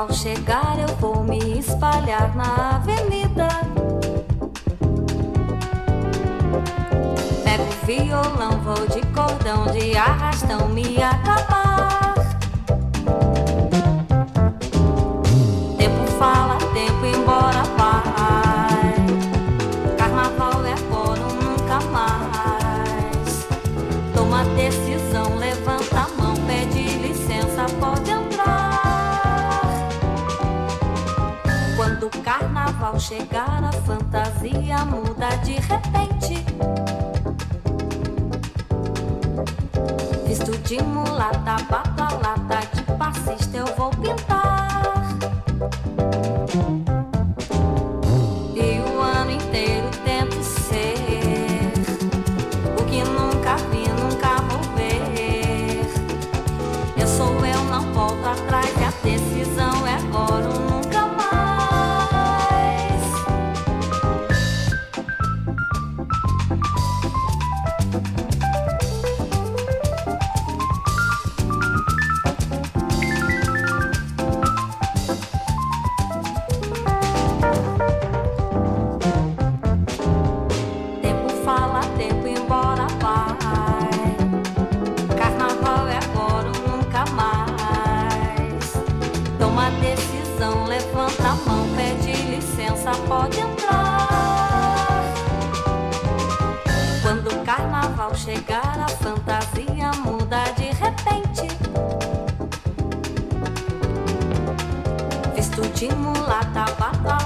carnaval chegar, eu vou me espalhar na avenida. Pego violão, vou de cordão, de arrastão me acabar. Chegar a fantasia muda de repente. Visto de mulata, bata lata de da bata.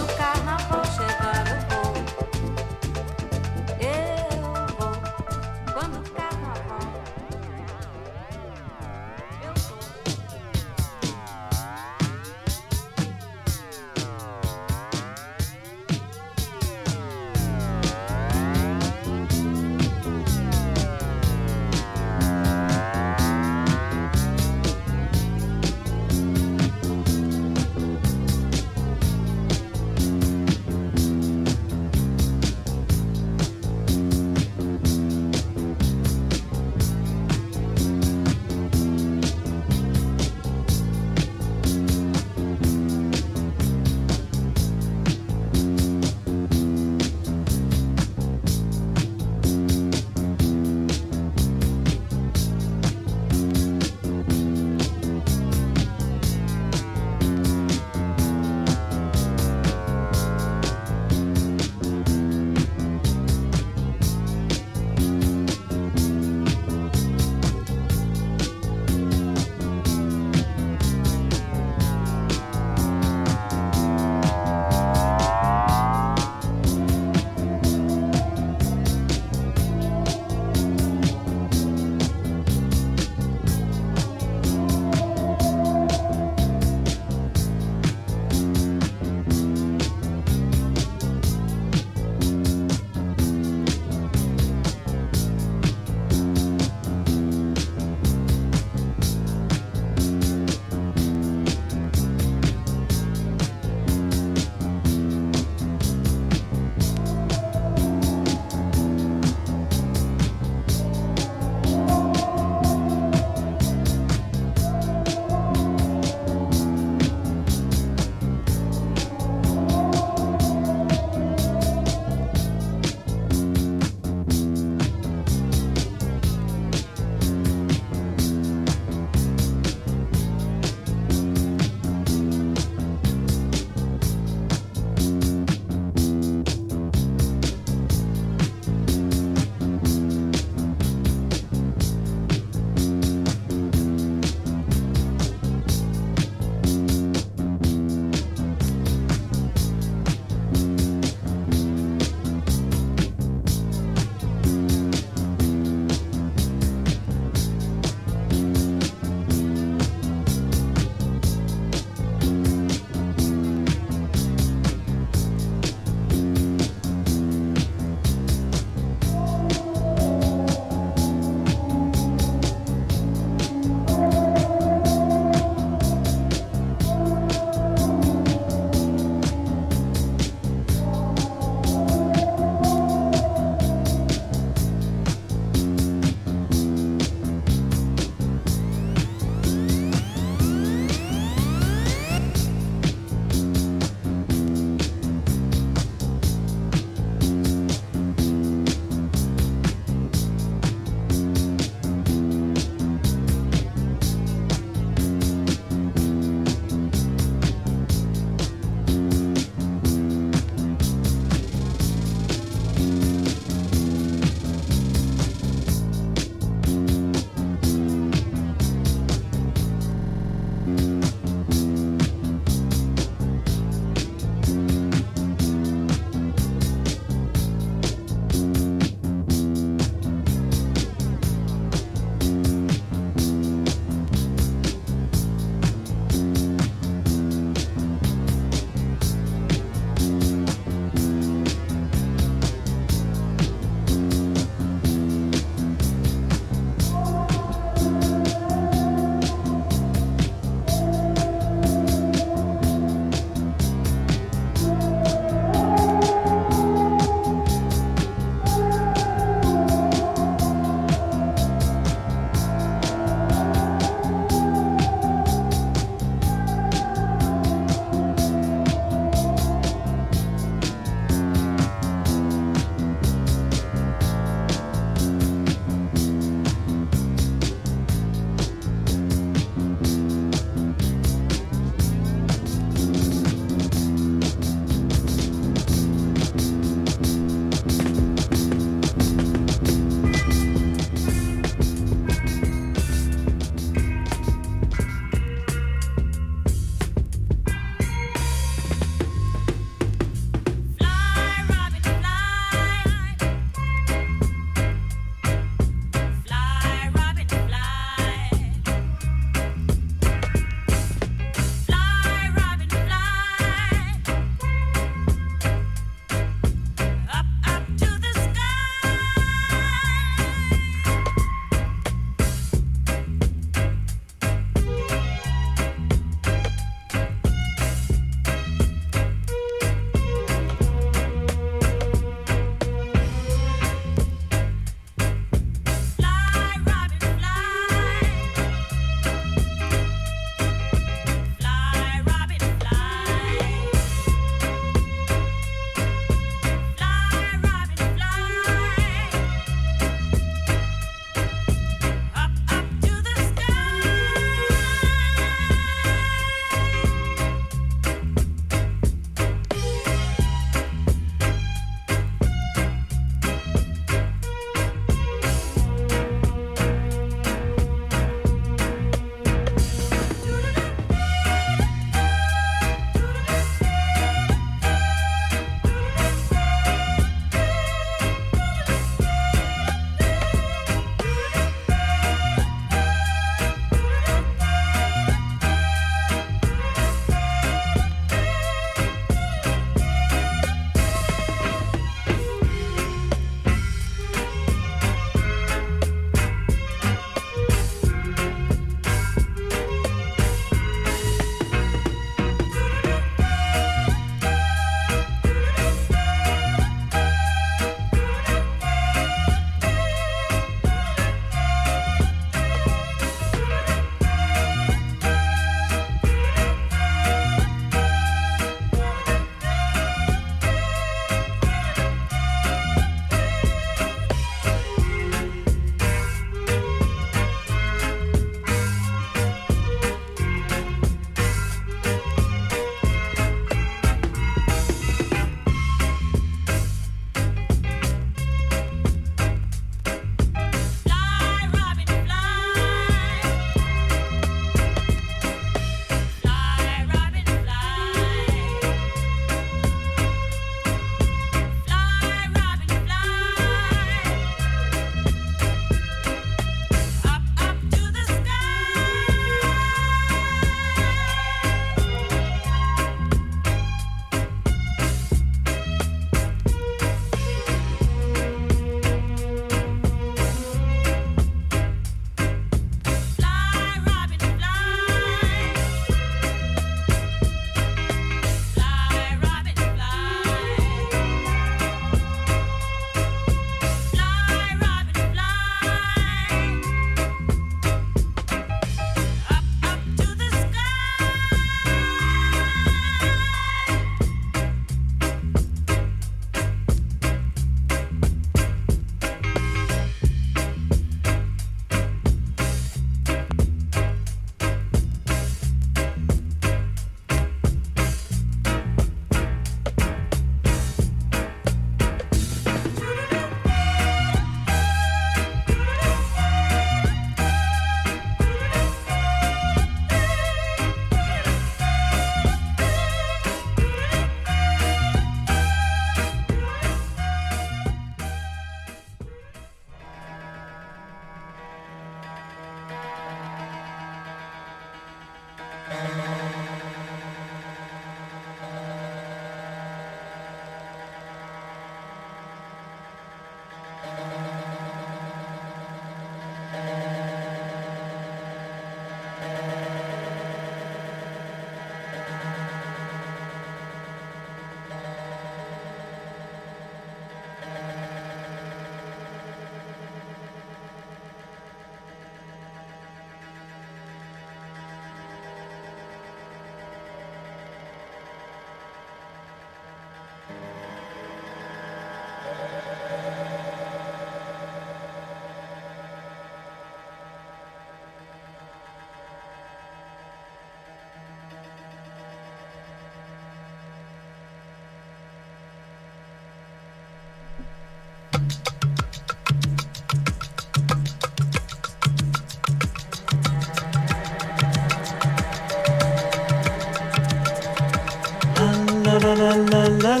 Qu'est-ce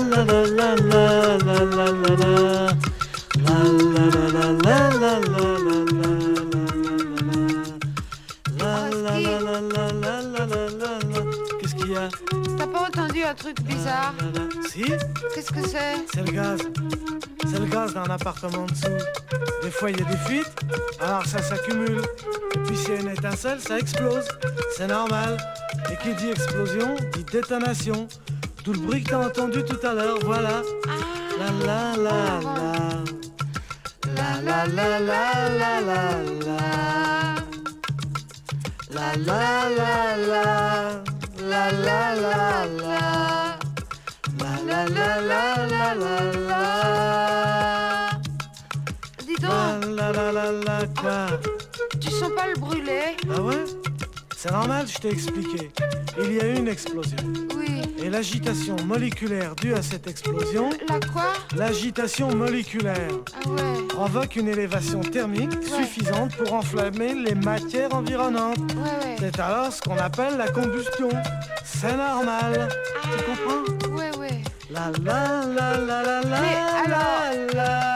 qu'il y a T'as pas entendu un truc bizarre Si Qu'est-ce que c'est C'est le gaz. C'est le gaz d'un appartement en dessous. Des fois, il y a des fuites, alors ça s'accumule. Et puis, s'il y a une étincelle, ça explose. C'est normal. Et qui dit explosion, dit détonation. D'où le bruit que t'as entendu tout à l'heure, voilà. La la la la. La la la la la la la. La la la la. La la la la. La la la la la la la. Dis donc, La la la la la tu sens pas le brûler Ah ouais C'est normal, je t'ai expliqué. Il y a eu une explosion. Oui. Et l'agitation moléculaire due à cette explosion, La quoi? l'agitation moléculaire, Ah ouais. provoque une élévation thermique suffisante pour enflammer les matières environnantes. Ouais, ouais. C'est alors ce qu'on appelle la combustion. C'est normal. Tu comprends? Ouais, ouais. La la la la la la Mais la la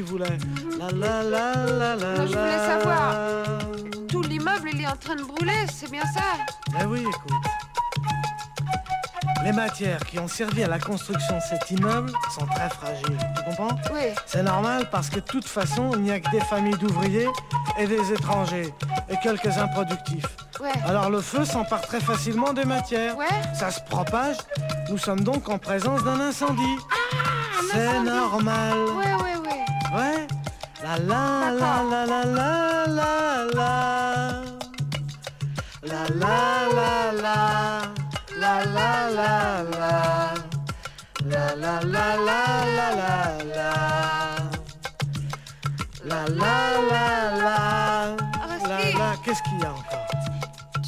tu voulais La la la la la Moi, je voulais la. savoir. tout l'immeuble, il est en train de brûler, c'est bien ça? Eh oui, écoute. Les matières qui ont servi à la construction de cet immeuble sont très fragiles. Tu comprends? Oui. C'est normal parce que de toute façon, il n'y a que des familles d'ouvriers et des étrangers et quelques improductifs. Ouais. Alors le feu s'empare très facilement des matières. Ouais. Ça se propage. Nous sommes donc en présence d'un incendie. C'est incendie. normal. Ouais, ouais, ouais. La la la la la la la la. La la la la. La la la la. La la la la la la la. La la la la. La la. Qu'est-ce qu'il y a encore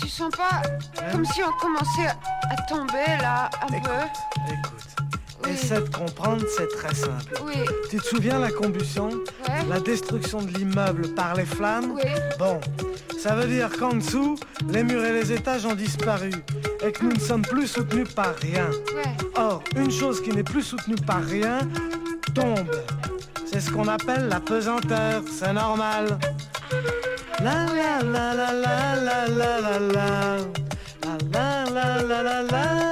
Tu sens pas comme si on commençait à tomber là, un peu écoute. Oui. Essaie de comprendre, c'est très simple. Oui. Tu te souviens la combustion? Ouais. La destruction de l'immeuble par les flammes? Oui. Bon, ça veut dire qu'en dessous, les murs et les étages ont disparu et que nous ne sommes plus soutenus par rien. Ouais. Or, une chose qui n'est plus soutenue par rien tombe. C'est ce qu'on appelle la pesanteur, c'est normal. La la la la la la la la la. La la la la la la la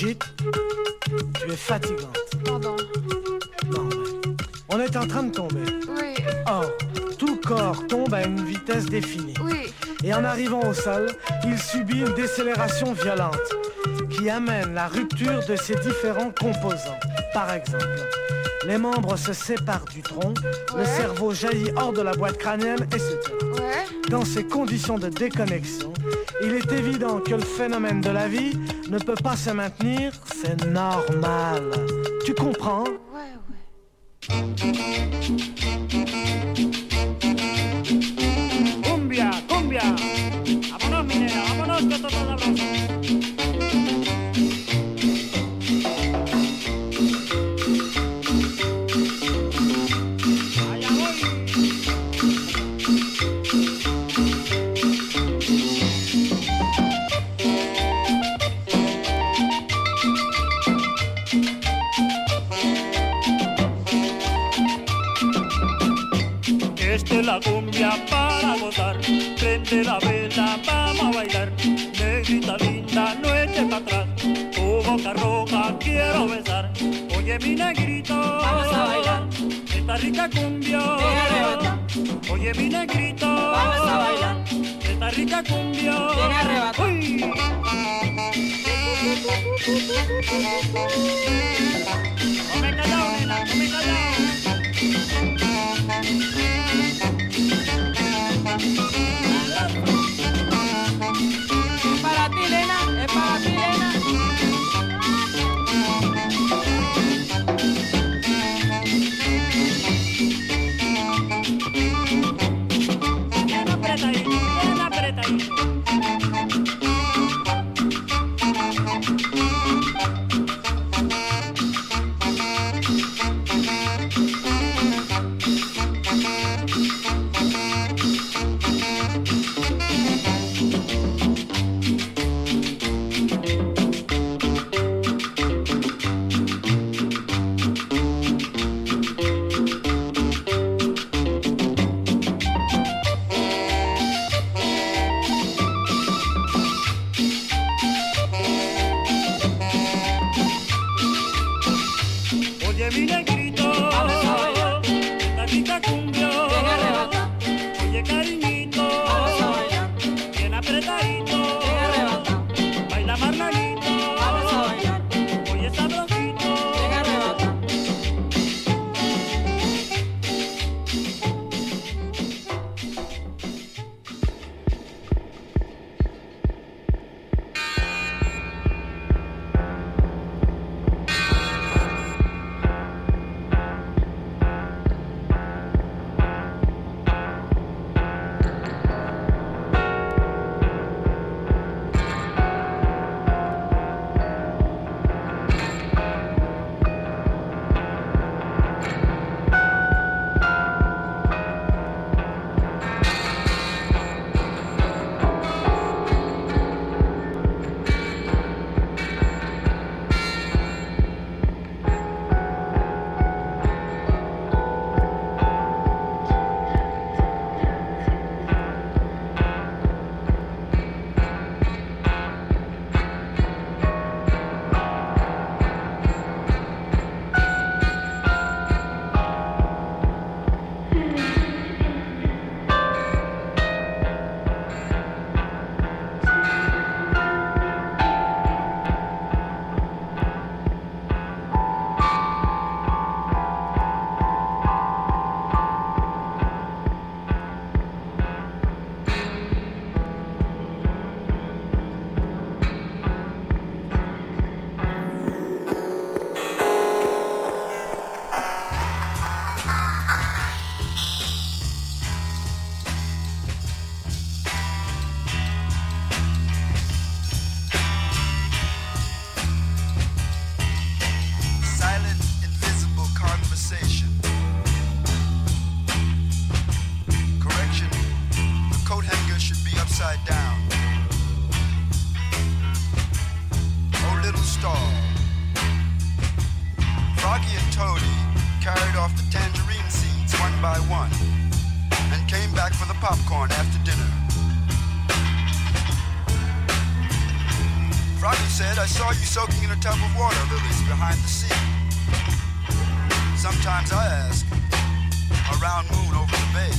Brigitte, tu es fatigante. Pardon. Non, mais on est en train de tomber. Oui, Or, tout corps tombe à une vitesse définie. oui. Et en arrivant au sol, il subit une décélération violente qui amène la rupture de ses différents composants. Par exemple, les membres se séparent du tronc, le cerveau jaillit hors de la boîte crânienne, etc. Ouais. Dans ces conditions de déconnexion, il est évident que le phénomène de la vie ne peut pas se maintenir, c'est normal. Tu comprends? Ouais, ouais. Es la cumbia para gozar. Prende la vela, vamos a bailar. Negrita linda, no eches para atrás. Tu boca roja quiero besar. Oye, mi negrito, vamos a bailar. Esta rica cumbia, Oye mi negrito, vamos a bailar. Esta rica cumbia, Uy. For the popcorn after dinner. Froggy said, I saw you soaking in a tub of water lilies behind the sea. Sometimes I ask, a round moon over the bay.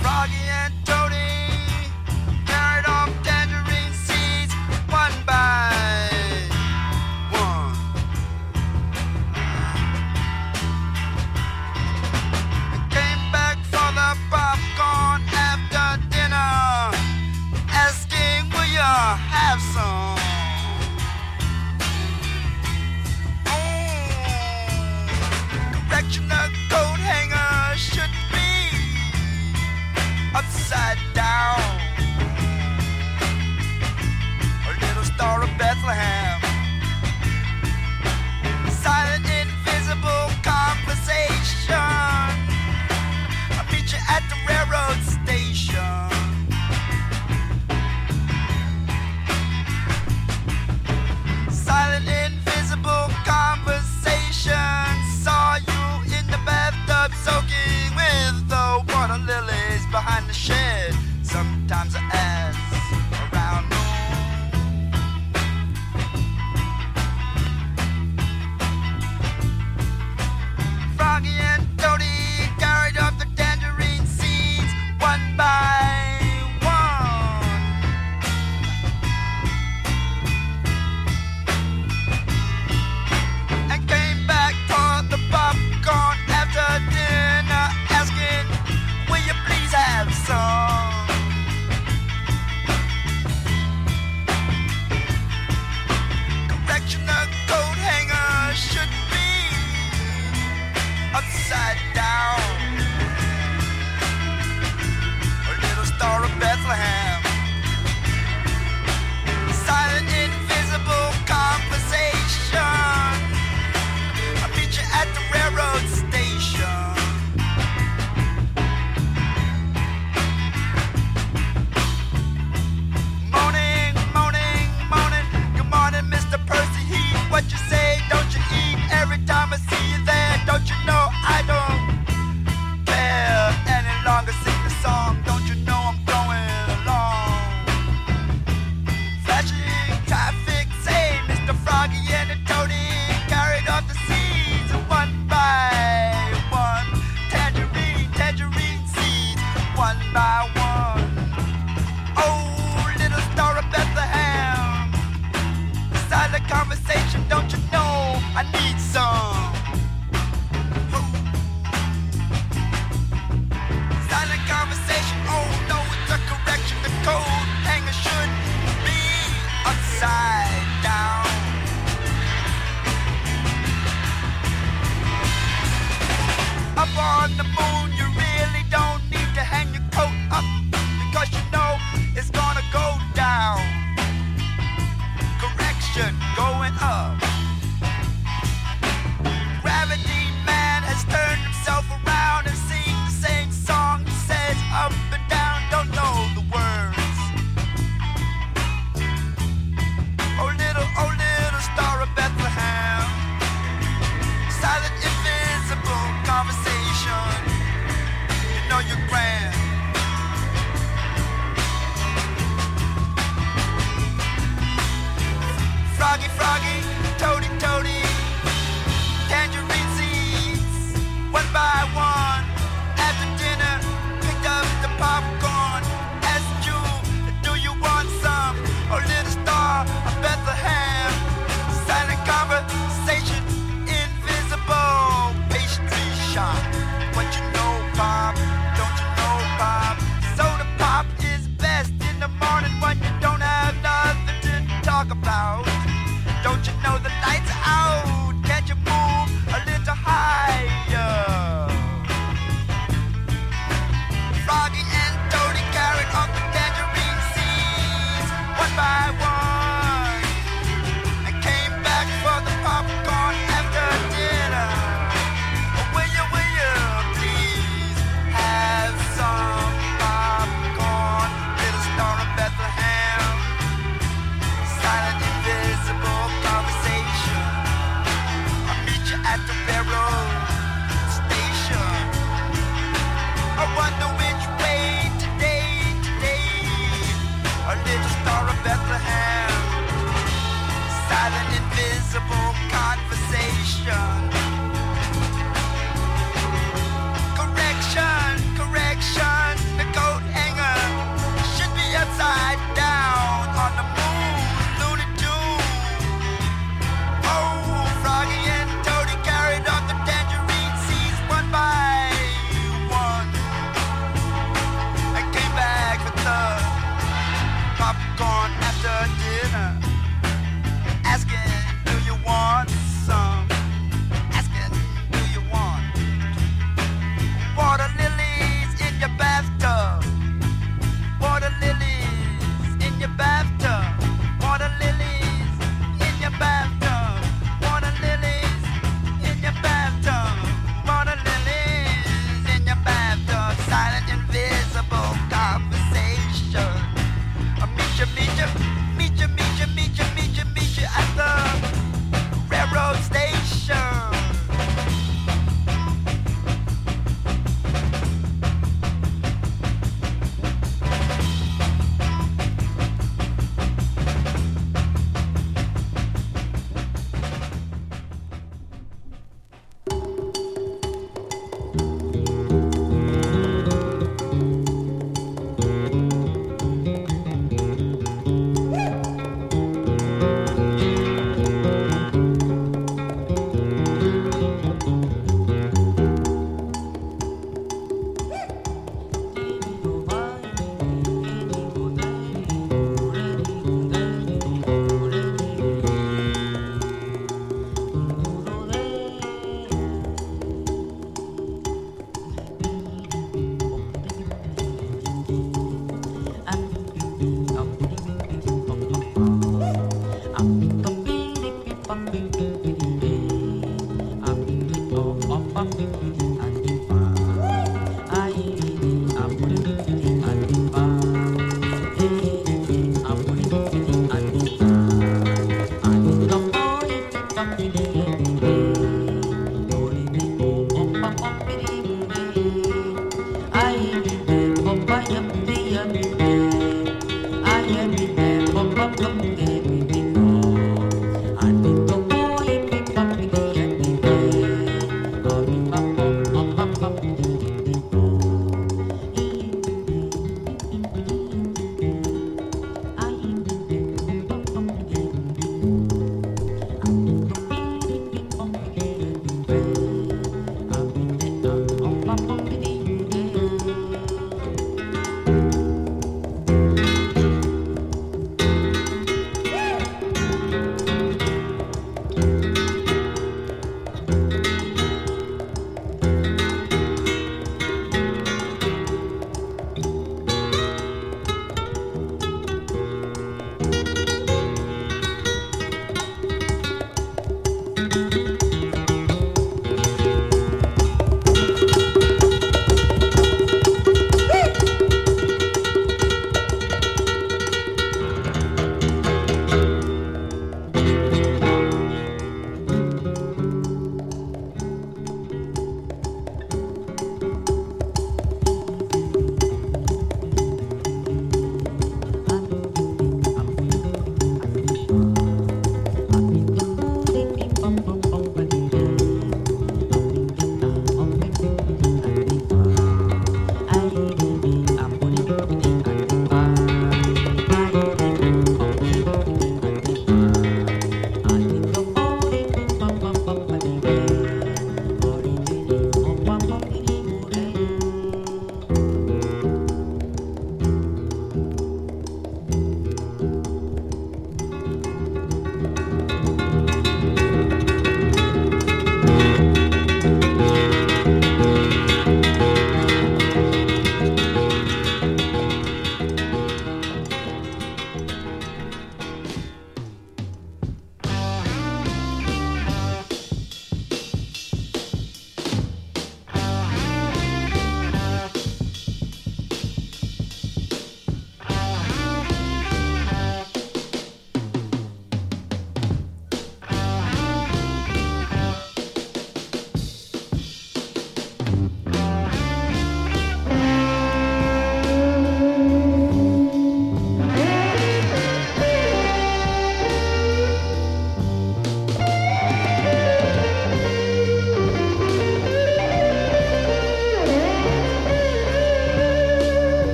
Froggy and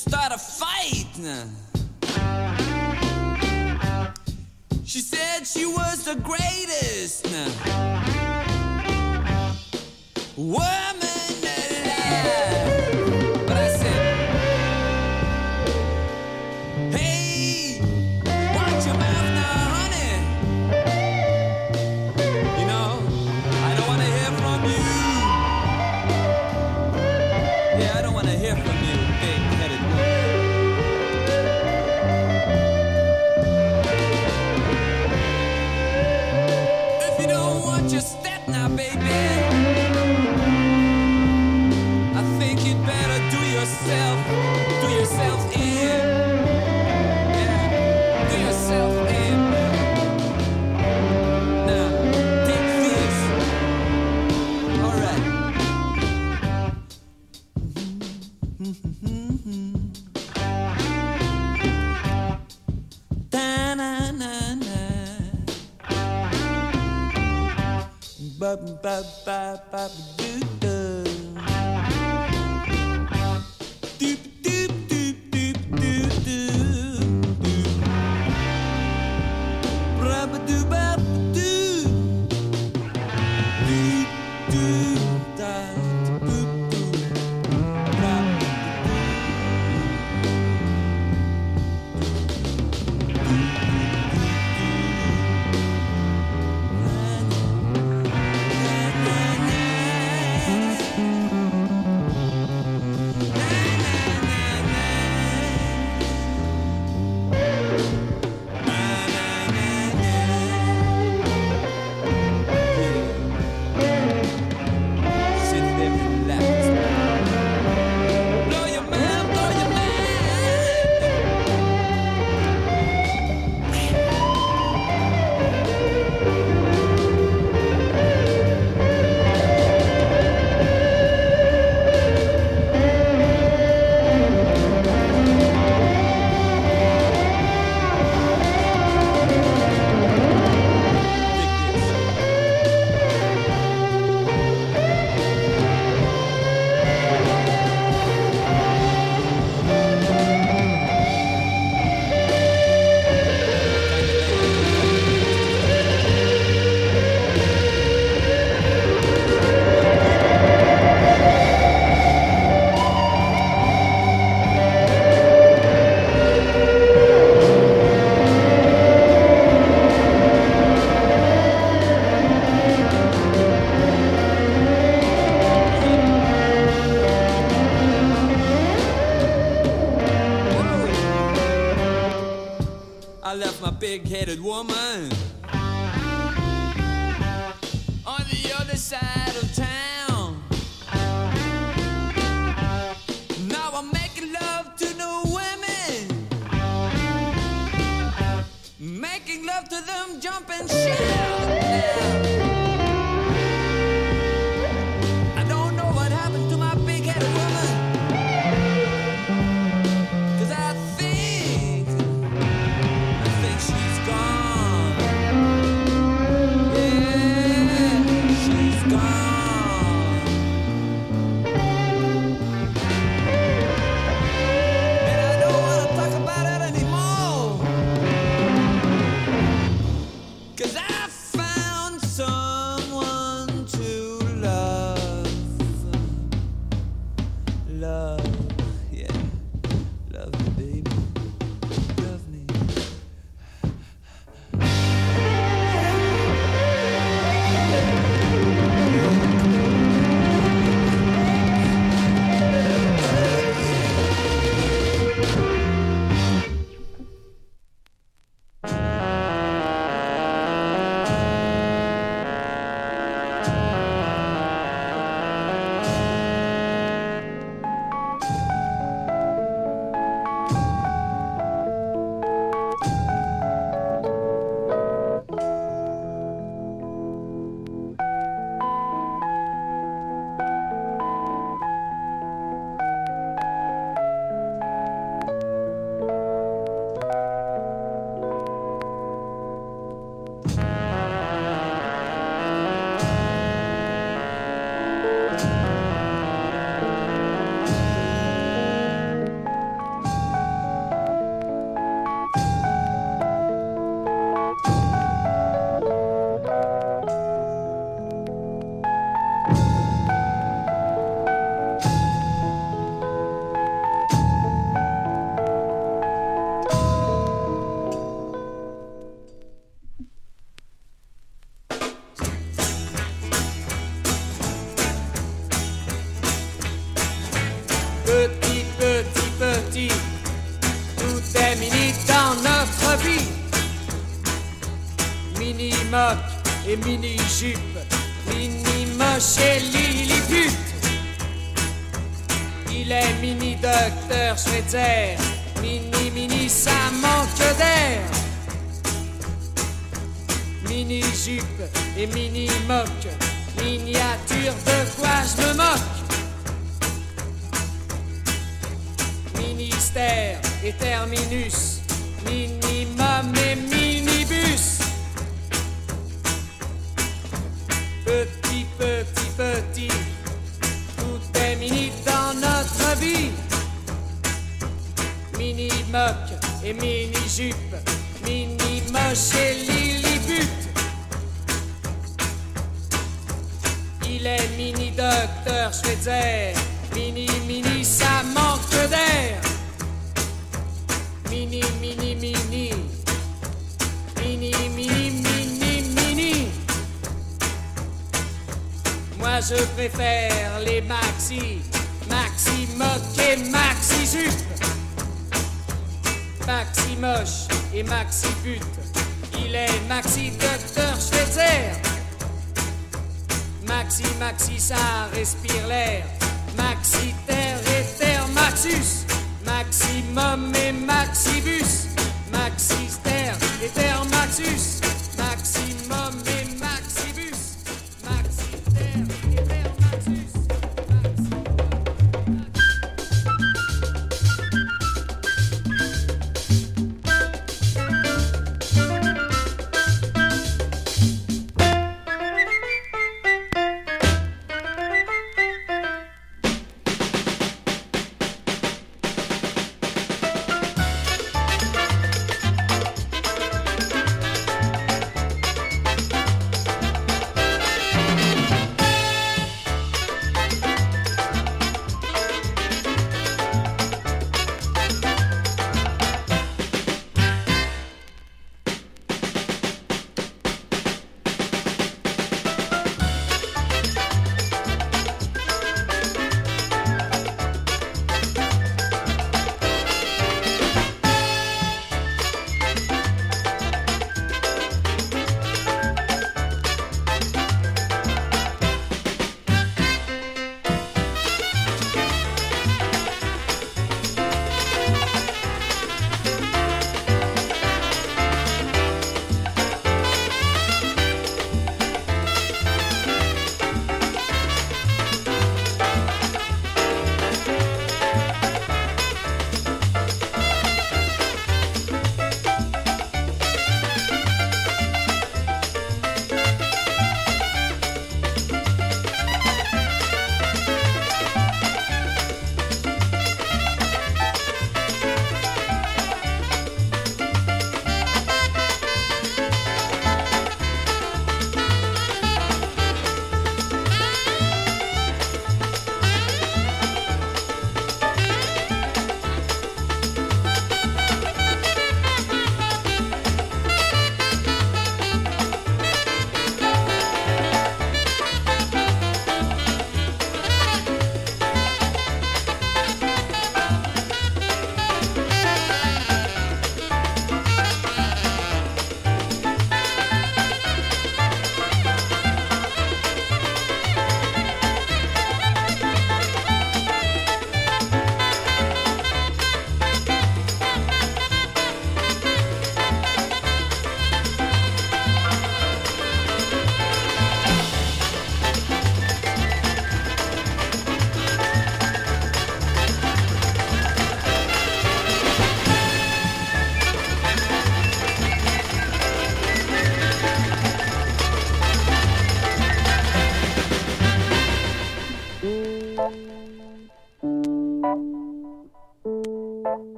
start a fight. She said she was the greatest. What? ba ba ba ba do them big headed woman. Ça manque d'air. Mini jupe et mini moc, miniature de quoi je me moque? Ministère et terminus, minimum et minibus. Petit, petit, petit, tout est mini dans notre vie. Mini moque et mini jupe, mini moche et lilliput. Il est mini docteur Schweitzer, mini mini ça manque d'air. Mini mini mini, mini mini mini mini. Moi je préfère les maxi, maxi moque et maxi jupe. Maxi moche et maxi pute. Il est maxi docteur Schweitzer. Maxi, maxi, ça respire l'air. Maxi, terre et terre, maxus. Maximum et maxibus. Maxi, terre et terre. Maximum et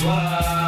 soir.